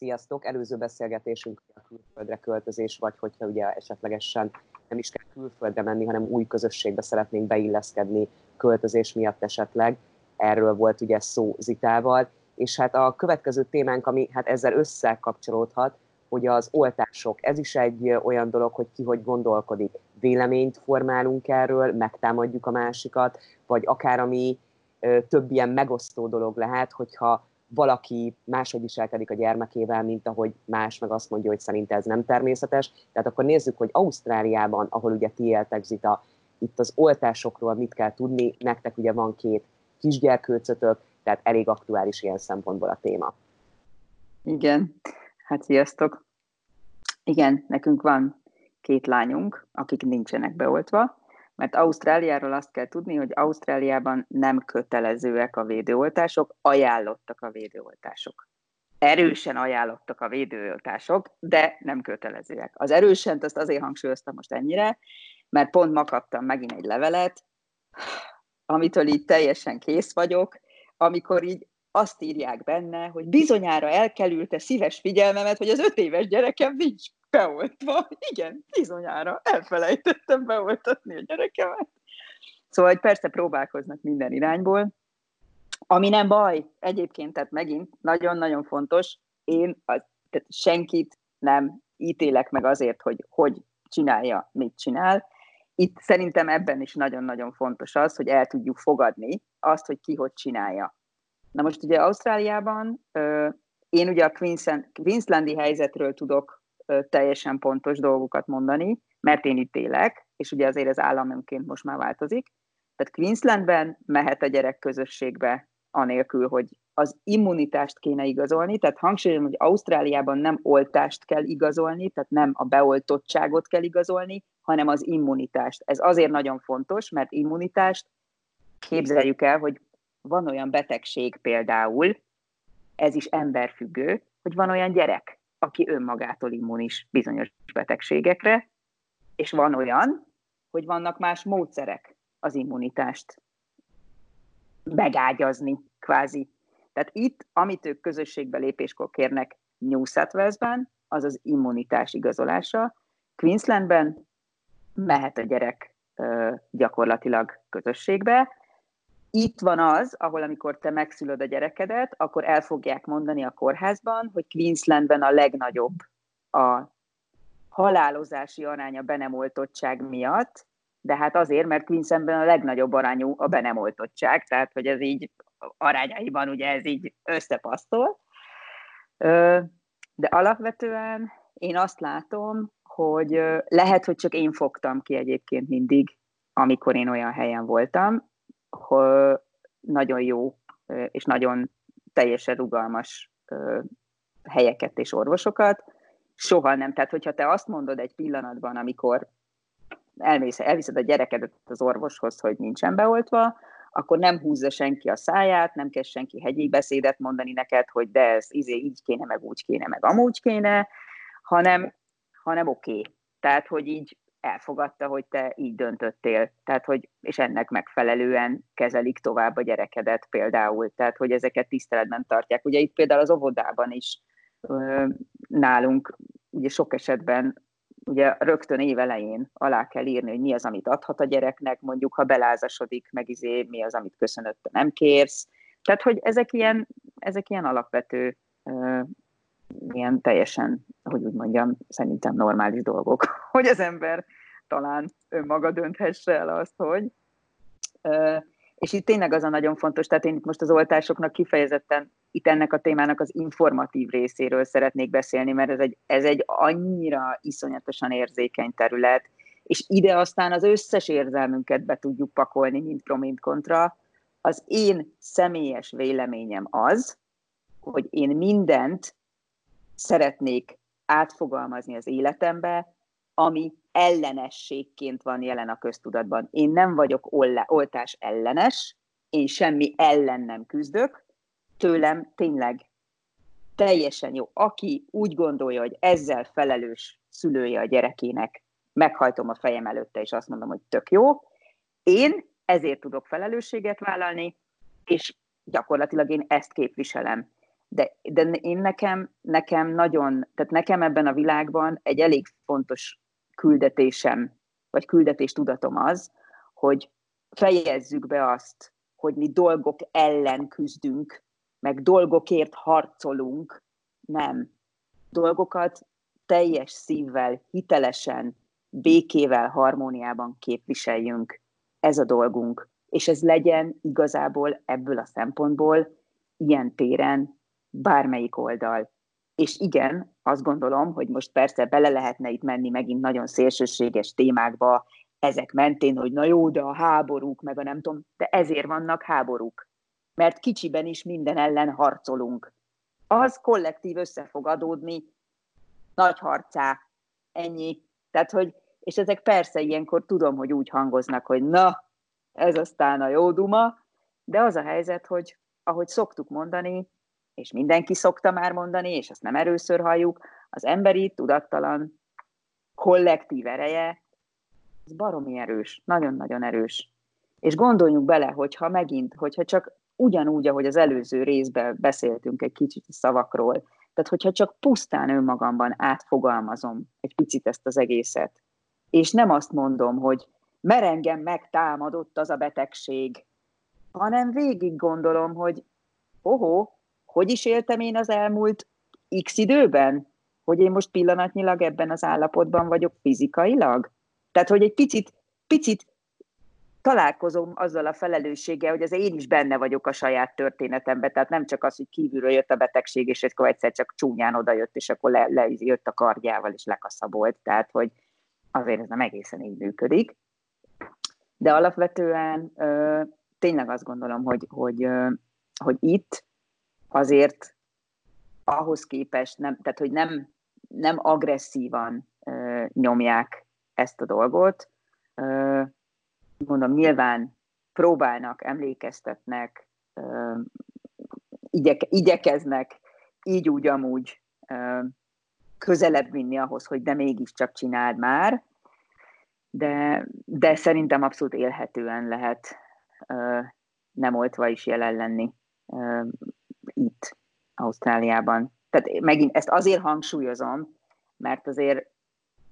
Sziasztok! Előző beszélgetésünk a külföldre költözés, vagy hogyha ugye esetlegesen nem is kell külföldre menni, hanem új közösségbe szeretnénk beilleszkedni költözés miatt esetleg. Erről volt ugye szó Zitával. És hát a következő témánk, ami hát ezzel összekapcsolódhat, hogy az oltások. Ez is egy olyan dolog, hogy ki hogy gondolkodik. Véleményt formálunk erről, megtámadjuk a másikat, vagy akár ami több ilyen megosztó dolog lehet, hogyha valaki máshogy viselkedik a gyermekével, mint ahogy más meg azt mondja, hogy szerint ez nem természetes. Tehát akkor nézzük, hogy Ausztráliában, ahol ugye ti éltek, Zita, itt az oltásokról mit kell tudni. Nektek ugye van két kisgyerkőcötök, tehát elég aktuális ilyen szempontból a téma. Igen, hát sziasztok! Igen, nekünk van két lányunk, akik nincsenek beoltva, mert Ausztráliáról azt kell tudni, hogy Ausztráliában nem kötelezőek a védőoltások, ajánlottak a védőoltások. Erősen ajánlottak a védőoltások, de nem kötelezőek. Az erősen, azt azért hangsúlyoztam most ennyire, mert pont ma kaptam megint egy levelet, amitől így teljesen kész vagyok, amikor így azt írják benne, hogy bizonyára elkerülte szíves figyelmemet, hogy az öt éves gyerekem nincs beoltva. Igen, bizonyára elfelejtettem beoltatni a gyerekemet. Szóval, hogy persze próbálkoznak minden irányból, ami nem baj egyébként, tehát megint nagyon-nagyon fontos, én az, tehát senkit nem ítélek meg azért, hogy hogy csinálja, mit csinál. Itt szerintem ebben is nagyon-nagyon fontos az, hogy el tudjuk fogadni azt, hogy ki hogy csinálja. Na most ugye Ausztráliában én ugye a Queensland, Queenslandi helyzetről tudok teljesen pontos dolgokat mondani, mert én itt élek, és ugye azért az államunként most már változik. Tehát Queenslandben mehet a gyerek közösségbe, anélkül, hogy az immunitást kéne igazolni, tehát hangsúlyozom, hogy Ausztráliában nem oltást kell igazolni, tehát nem a beoltottságot kell igazolni, hanem az immunitást. Ez azért nagyon fontos, mert immunitást képzeljük el, hogy van olyan betegség például, ez is emberfüggő, hogy van olyan gyerek, aki önmagától immunis bizonyos betegségekre, és van olyan, hogy vannak más módszerek az immunitást megágyazni, kvázi. Tehát itt, amit ők közösségbe lépéskor kérnek New South Wales-ben, az az immunitás igazolása. Queenslandben mehet a gyerek gyakorlatilag közösségbe, itt van az, ahol amikor te megszülöd a gyerekedet, akkor el fogják mondani a kórházban, hogy Queenslandben a legnagyobb a halálozási aránya benemoltottság miatt, de hát azért, mert Queenslandben a legnagyobb arányú a benemoltottság, tehát hogy ez így arányaiban ugye ez így összepasztol. De alapvetően én azt látom, hogy lehet, hogy csak én fogtam ki egyébként mindig, amikor én olyan helyen voltam, nagyon jó és nagyon teljesen rugalmas helyeket és orvosokat. Soha nem. Tehát, hogyha te azt mondod egy pillanatban, amikor elmész, elviszed a gyerekedet az orvoshoz, hogy nincsen beoltva, akkor nem húzza senki a száját, nem kell senki hegyi beszédet mondani neked, hogy de ez izé, így kéne, meg úgy kéne, meg amúgy kéne, hanem, hanem oké. Okay. Tehát, hogy így elfogadta, hogy te így döntöttél, tehát hogy, és ennek megfelelően kezelik tovább a gyerekedet például, tehát hogy ezeket tiszteletben tartják. Ugye itt például az óvodában is nálunk ugye sok esetben ugye rögtön évelején alá kell írni, hogy mi az, amit adhat a gyereknek, mondjuk ha belázasodik, meg izé, mi az, amit köszönötte nem kérsz. Tehát, hogy ezek ilyen, ezek ilyen alapvető ilyen teljesen, hogy úgy mondjam, szerintem normális dolgok, hogy az ember talán önmaga dönthesse el azt, hogy. És itt tényleg az a nagyon fontos, tehát én itt most az oltásoknak kifejezetten itt ennek a témának az informatív részéről szeretnék beszélni, mert ez egy, ez egy annyira iszonyatosan érzékeny terület, és ide aztán az összes érzelmünket be tudjuk pakolni, mint pro, mint kontra. Az én személyes véleményem az, hogy én mindent szeretnék átfogalmazni az életembe, ami ellenességként van jelen a köztudatban. Én nem vagyok oltás ellenes, én semmi ellen nem küzdök, tőlem tényleg teljesen jó. Aki úgy gondolja, hogy ezzel felelős szülője a gyerekének, meghajtom a fejem előtte, és azt mondom, hogy tök jó. Én ezért tudok felelősséget vállalni, és gyakorlatilag én ezt képviselem. De, de én nekem, nekem nagyon, tehát nekem ebben a világban egy elég fontos küldetésem, vagy küldetés tudatom az, hogy fejezzük be azt, hogy mi dolgok ellen küzdünk, meg dolgokért harcolunk, nem. Dolgokat teljes szívvel, hitelesen, békével, harmóniában képviseljünk. Ez a dolgunk. És ez legyen igazából ebből a szempontból ilyen téren bármelyik oldal. És igen, azt gondolom, hogy most persze bele lehetne itt menni megint nagyon szélsőséges témákba, ezek mentén, hogy na jó, de a háborúk, meg a nem tudom, de ezért vannak háborúk. Mert kicsiben is minden ellen harcolunk. Az kollektív össze fog adódni, nagy harcá, ennyi. Tehát, hogy, és ezek persze ilyenkor tudom, hogy úgy hangoznak, hogy na, ez aztán a jó duma, de az a helyzet, hogy ahogy szoktuk mondani, és mindenki szokta már mondani, és ezt nem először halljuk, az emberi tudattalan kollektív ereje, az baromi erős, nagyon-nagyon erős. És gondoljunk bele, hogyha megint, hogyha csak ugyanúgy, ahogy az előző részben beszéltünk egy kicsit a szavakról, tehát hogyha csak pusztán önmagamban átfogalmazom egy picit ezt az egészet, és nem azt mondom, hogy mert engem megtámadott az a betegség, hanem végig gondolom, hogy ohó, hogy is éltem én az elmúlt x időben? Hogy én most pillanatnyilag ebben az állapotban vagyok fizikailag? Tehát, hogy egy picit, picit találkozom azzal a felelősséggel, hogy az én is benne vagyok a saját történetemben, tehát nem csak az, hogy kívülről jött a betegség, és akkor egyszer csak csúnyán odajött, és akkor le, le jött a kardjával, és lekaszabolt, tehát hogy azért ez nem egészen így működik. De alapvetően ö, tényleg azt gondolom, hogy, hogy, ö, hogy itt azért ahhoz képest, nem, tehát hogy nem, nem agresszívan ö, nyomják ezt a dolgot. Ö, mondom, nyilván próbálnak, emlékeztetnek, ö, igyeke, igyekeznek így úgy amúgy ö, közelebb vinni ahhoz, hogy de mégiscsak csináld már, de, de szerintem abszolút élhetően lehet ö, nem oltva is jelen lenni itt, Ausztráliában. Tehát megint ezt azért hangsúlyozom, mert azért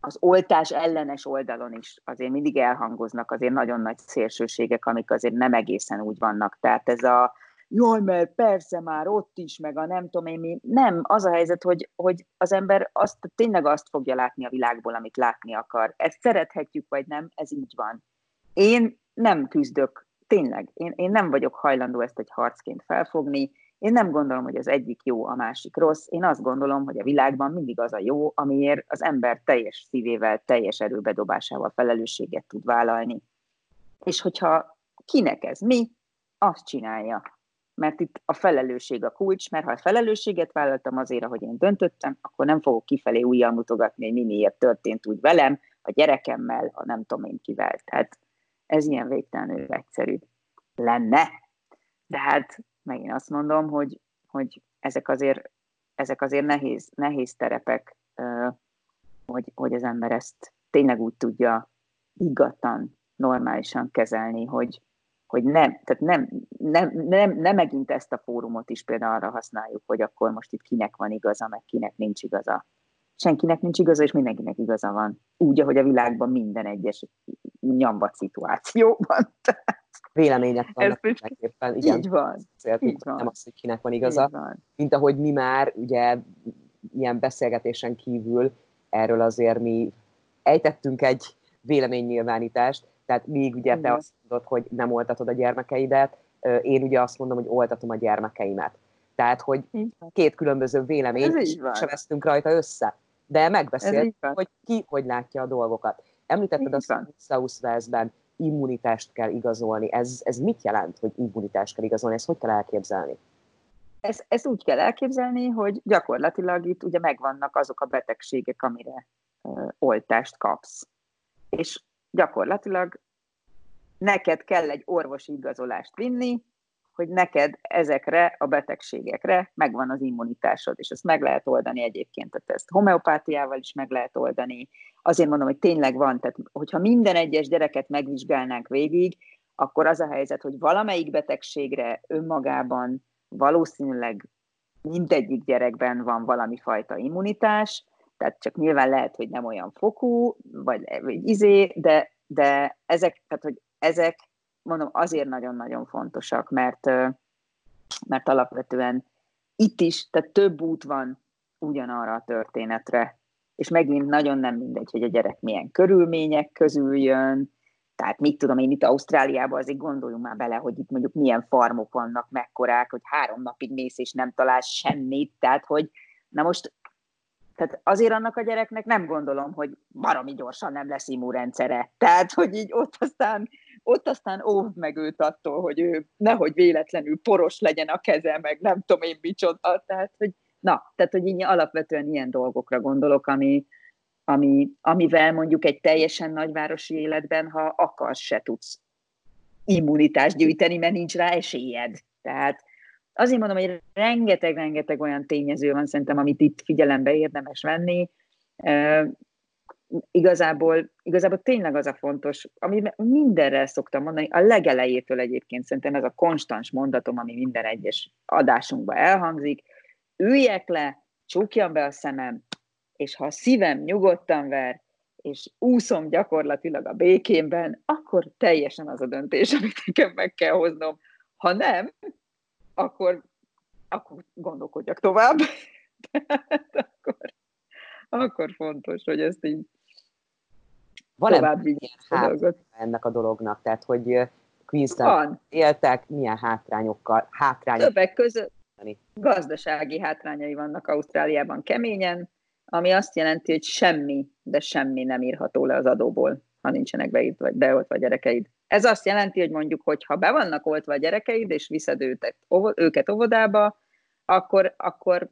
az oltás ellenes oldalon is azért mindig elhangoznak azért nagyon nagy szélsőségek, amik azért nem egészen úgy vannak. Tehát ez a jaj, mert persze már ott is, meg a nem tudom én mi. Nem, az a helyzet, hogy, hogy az ember azt, tényleg azt fogja látni a világból, amit látni akar. Ezt szerethetjük, vagy nem, ez így van. Én nem küzdök, tényleg, én, én nem vagyok hajlandó ezt egy harcként felfogni, én nem gondolom, hogy az egyik jó, a másik rossz. Én azt gondolom, hogy a világban mindig az a jó, amiért az ember teljes szívével, teljes erőbedobásával felelősséget tud vállalni. És hogyha kinek ez mi, azt csinálja. Mert itt a felelősség a kulcs, mert ha a felelősséget vállaltam azért, ahogy én döntöttem, akkor nem fogok kifelé újjal mutogatni, hogy mi miért történt úgy velem, a gyerekemmel, ha nem tudom én kivel. Tehát ez ilyen végtelenül egyszerű lenne. De hát megint azt mondom, hogy, hogy ezek azért, ezek azért nehéz, nehéz terepek, hogy, hogy az ember ezt tényleg úgy tudja igatan, normálisan kezelni, hogy, hogy nem, tehát nem, nem, nem, nem megint ezt a fórumot is például arra használjuk, hogy akkor most itt kinek van igaza, meg kinek nincs igaza. Senkinek nincs igaza, és mindenkinek igaza van. Úgy, ahogy a világban minden egyes nyambat szituációban. vélemények vannak Ez éppen, igen. Így van. így van. Nem az, hogy kinek van igaza. Van. Mint ahogy mi már ugye ilyen beszélgetésen kívül erről azért mi ejtettünk egy véleménynyilvánítást, tehát még ugye te azt mondod, hogy nem oltatod a gyermekeidet, én ugye azt mondom, hogy oltatom a gyermekeimet. Tehát, hogy két különböző véleményt sem vesztünk rajta össze. De megbeszéltük, hogy ki hogy látja a dolgokat. Említetted azt, hogy South Wales-ben immunitást kell igazolni. Ez, ez mit jelent, hogy immunitást kell igazolni? Ezt hogy kell elképzelni? Ezt, ezt úgy kell elképzelni, hogy gyakorlatilag itt ugye megvannak azok a betegségek, amire ö, oltást kapsz. És gyakorlatilag neked kell egy orvosi igazolást vinni, hogy neked ezekre a betegségekre megvan az immunitásod, és ezt meg lehet oldani egyébként, tehát ezt homeopátiával is meg lehet oldani. Azért mondom, hogy tényleg van, tehát hogyha minden egyes gyereket megvizsgálnánk végig, akkor az a helyzet, hogy valamelyik betegségre önmagában valószínűleg mindegyik gyerekben van valami fajta immunitás, tehát csak nyilván lehet, hogy nem olyan fokú, vagy, vagy izé, de, de ezek, tehát, hogy ezek, mondom, azért nagyon-nagyon fontosak, mert, mert alapvetően itt is, tehát több út van ugyanarra a történetre, és megint nagyon nem mindegy, hogy a gyerek milyen körülmények közül jön, tehát mit tudom én, itt Ausztráliában azért gondoljunk már bele, hogy itt mondjuk milyen farmok vannak, mekkorák, hogy három napig mész és nem találsz semmit, tehát hogy na most tehát azért annak a gyereknek nem gondolom, hogy baromi gyorsan nem lesz immunrendszere. Tehát, hogy így ott aztán, ott aztán óvd meg őt attól, hogy ő nehogy véletlenül poros legyen a keze, meg nem tudom én micsoda. Tehát, hogy na, tehát, hogy így alapvetően ilyen dolgokra gondolok, ami, ami, amivel mondjuk egy teljesen nagyvárosi életben, ha akarsz, se tudsz immunitást gyűjteni, mert nincs rá esélyed. Tehát azért mondom, hogy rengeteg-rengeteg olyan tényező van szerintem, amit itt figyelembe érdemes venni. Igazából, igazából tényleg az a fontos, ami mindenre szoktam mondani, a legelejétől egyébként szerintem ez a konstans mondatom, ami minden egyes adásunkban elhangzik, üljek le, csukjam be a szemem, és ha a szívem nyugodtan ver, és úszom gyakorlatilag a békémben, akkor teljesen az a döntés, amit nekem meg kell hoznom. Ha nem, akkor, akkor gondolkodjak tovább. akkor, akkor fontos, hogy ezt így van tovább vigyük ennek a dolognak? Tehát, hogy Queensland éltek, milyen hátrányokkal, hátrányok? Többek között gazdasági hátrányai vannak Ausztráliában keményen, ami azt jelenti, hogy semmi, de semmi nem írható le az adóból, ha nincsenek beoltva gyerekeid. Ez azt jelenti, hogy mondjuk, hogy ha be vannak oltva a gyerekeid, és viszed őket, őket óvodába, akkor, akkor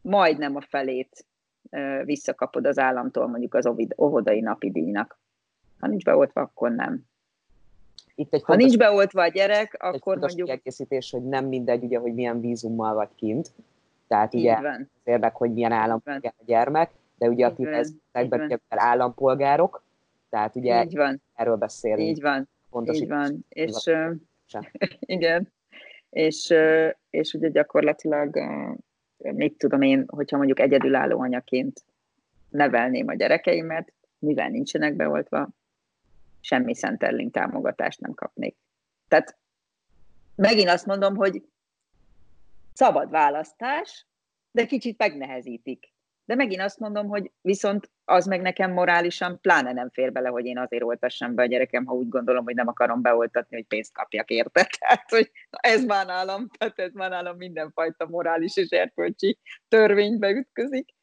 majdnem a felét visszakapod az államtól mondjuk az óvodai napi díjnak. Ha nincs beoltva, akkor nem. Itt egy ha nincs beoltva a gyerek, akkor egy mondjuk... kiegészítés, hogy nem mindegy, ugye, hogy milyen vízummal vagy kint, tehát ugye az érdek, hogy milyen állampolgár a gyermek, de ugye a tízekben állampolgárok, tehát ugye Így van. erről beszélünk. Így van. Fontos Így van. És, uh, igen. És, és ugye gyakorlatilag, uh, még tudom én, hogyha mondjuk egyedülálló anyaként nevelném a gyerekeimet, mivel nincsenek beoltva, semmi Centerlink támogatást nem kapnék. Tehát megint azt mondom, hogy szabad választás, de kicsit megnehezítik. De megint azt mondom, hogy viszont az meg nekem morálisan pláne nem fér bele, hogy én azért oltassam be a gyerekem, ha úgy gondolom, hogy nem akarom beoltatni, hogy pénzt kapjak érte. Tehát, hogy ez már nálam, tehát ez már nálam mindenfajta morális és erkölcsi törvénybe ütközik.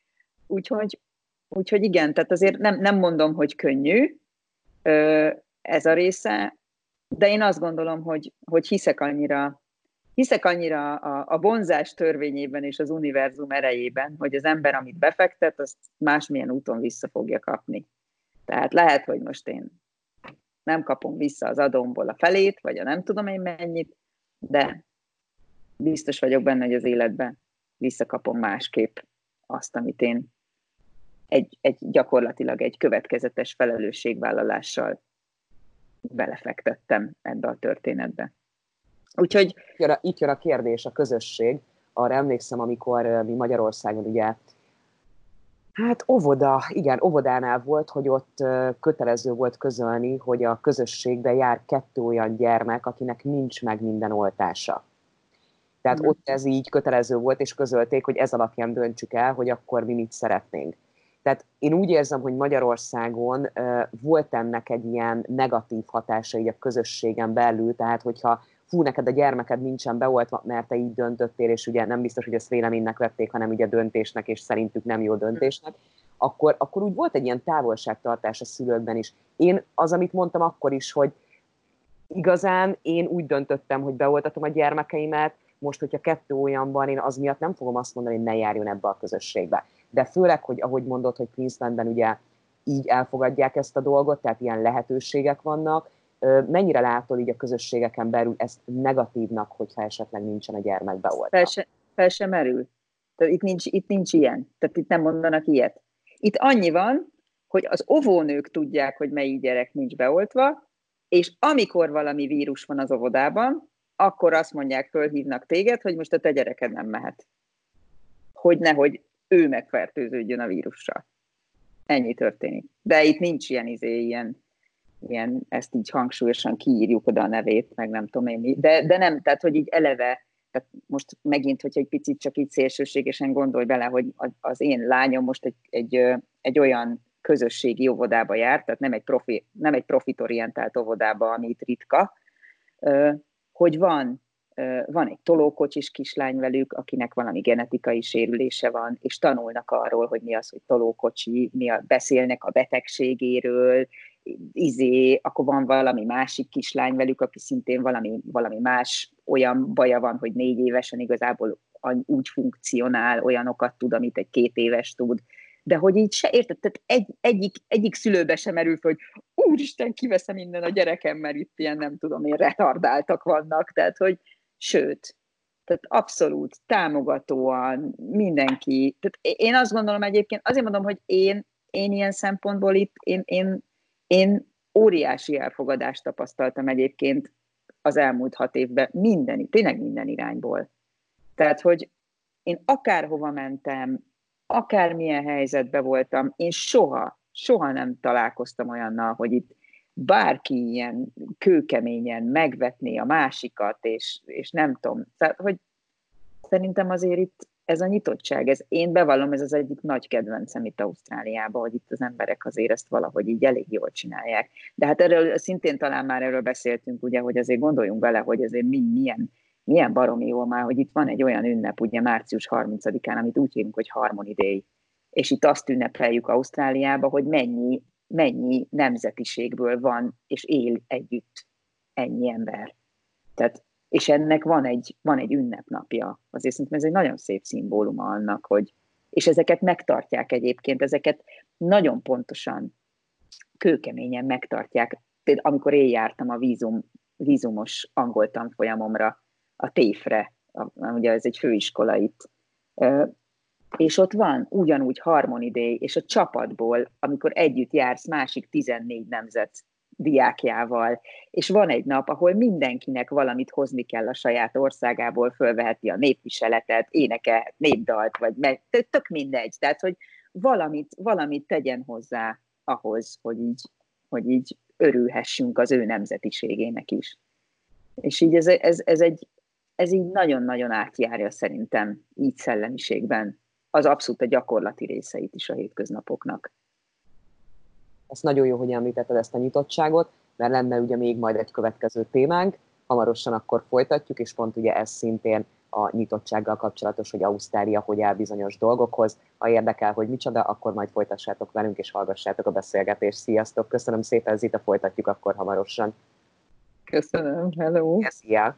Úgyhogy, úgyhogy igen, tehát azért nem, nem mondom, hogy könnyű ez a része, de én azt gondolom, hogy, hogy hiszek annyira hiszek annyira a, a vonzás törvényében és az univerzum erejében, hogy az ember, amit befektet, azt másmilyen úton vissza fogja kapni. Tehát lehet, hogy most én nem kapom vissza az adomból a felét, vagy a nem tudom én mennyit, de biztos vagyok benne, hogy az életben visszakapom másképp azt, amit én egy, egy gyakorlatilag egy következetes felelősségvállalással belefektettem ebbe a történetbe. Úgyhogy... Itt jön, a, itt jön a kérdés, a közösség. Arra emlékszem, amikor mi Magyarországon ugye Hát óvoda, igen, óvodánál volt, hogy ott kötelező volt közölni, hogy a közösségbe jár kettő olyan gyermek, akinek nincs meg minden oltása. Tehát mm. ott ez így kötelező volt, és közölték, hogy ez alapján döntsük el, hogy akkor mi mit szeretnénk. Tehát én úgy érzem, hogy Magyarországon volt ennek egy ilyen negatív hatása így a közösségen belül, tehát hogyha fú, neked a gyermeked nincsen beoltva, mert te így döntöttél, és ugye nem biztos, hogy ezt véleménynek vették, hanem ugye döntésnek, és szerintük nem jó döntésnek, akkor, akkor úgy volt egy ilyen távolságtartás a szülőkben is. Én az, amit mondtam akkor is, hogy igazán én úgy döntöttem, hogy beoltatom a gyermekeimet, most, hogyha kettő olyan van, én az miatt nem fogom azt mondani, hogy ne járjon ebbe a közösségbe. De főleg, hogy ahogy mondod, hogy Queenslandben ugye így elfogadják ezt a dolgot, tehát ilyen lehetőségek vannak, mennyire látod így a közösségeken belül ezt negatívnak, hogyha esetleg nincsen a gyermek beoltva? Fel se, fel se merül. Tehát itt nincs, itt nincs ilyen. Tehát itt nem mondanak ilyet. Itt annyi van, hogy az óvónők tudják, hogy melyik gyerek nincs beoltva, és amikor valami vírus van az óvodában, akkor azt mondják, fölhívnak téged, hogy most a te gyereked nem mehet. hogy nehogy ő megfertőződjön a vírussal. Ennyi történik. De itt nincs ilyen izé, ilyen, ilyen ezt így hangsúlyosan kiírjuk oda a nevét, meg nem tudom én mi. De, de nem, tehát hogy így eleve, tehát most megint, hogyha egy picit csak így szélsőségesen gondolj bele, hogy az én lányom most egy, egy, egy olyan közösségi óvodába jár, tehát nem egy, profi, nem egy profitorientált óvodába, ami itt ritka, hogy van van egy tolókocsis kislány velük, akinek valami genetikai sérülése van, és tanulnak arról, hogy mi az, hogy tolókocsi, mi a, beszélnek a betegségéről, izé, akkor van valami másik kislány velük, aki szintén valami, valami más olyan baja van, hogy négy évesen igazából úgy funkcionál, olyanokat tud, amit egy két éves tud, de hogy így se érted, tehát egy, egyik, egyik szülőbe sem merül fel, hogy úristen, kiveszem minden a gyerekem, mert itt ilyen nem tudom én, retardáltak vannak, tehát hogy, sőt, tehát abszolút támogatóan mindenki. Tehát én azt gondolom egyébként, azért mondom, hogy én, én ilyen szempontból itt, én, én, én óriási elfogadást tapasztaltam egyébként az elmúlt hat évben minden, tényleg minden irányból. Tehát, hogy én akárhova mentem, akármilyen helyzetben voltam, én soha, soha nem találkoztam olyannal, hogy itt bárki ilyen kőkeményen megvetné a másikat, és, és nem tudom, tehát, hogy szerintem azért itt ez a nyitottság, ez én bevallom, ez az egyik nagy kedvencem itt Ausztráliában, hogy itt az emberek azért ezt valahogy így elég jól csinálják. De hát erről szintén talán már erről beszéltünk, ugye, hogy azért gondoljunk bele, hogy azért mi, milyen, milyen baromi jó már, hogy itt van egy olyan ünnep, ugye március 30-án, amit úgy hívunk, hogy Harmony és itt azt ünnepeljük Ausztráliába, hogy mennyi mennyi nemzetiségből van és él együtt ennyi ember. Tehát, és ennek van egy, van egy ünnepnapja. Azért szerintem ez egy nagyon szép szimbóluma annak, hogy és ezeket megtartják egyébként, ezeket nagyon pontosan, kőkeményen megtartják. Például amikor én jártam a vízum, vízumos angol tanfolyamomra, a TÉFRE, ugye ez egy főiskola itt, és ott van ugyanúgy harmonidé, és a csapatból, amikor együtt jársz másik 14 nemzet diákjával, és van egy nap, ahol mindenkinek valamit hozni kell a saját országából, fölveheti a népviseletet, énekelhet népdalt, vagy meg, tök mindegy, tehát, hogy valamit, valamit tegyen hozzá ahhoz, hogy így, hogy így örülhessünk az ő nemzetiségének is. És így ez, ez, ez, egy, ez így nagyon-nagyon átjárja szerintem így szellemiségben az abszolút a gyakorlati részeit is a hétköznapoknak. Ez nagyon jó, hogy említetted ezt a nyitottságot, mert lenne ugye még majd egy következő témánk, hamarosan akkor folytatjuk, és pont ugye ez szintén a nyitottsággal kapcsolatos, hogy Ausztrália hogy áll bizonyos dolgokhoz. Ha érdekel, hogy micsoda, akkor majd folytassátok velünk, és hallgassátok a beszélgetést. Sziasztok! Köszönöm szépen, Zita, folytatjuk akkor hamarosan. Köszönöm, hello! Szia!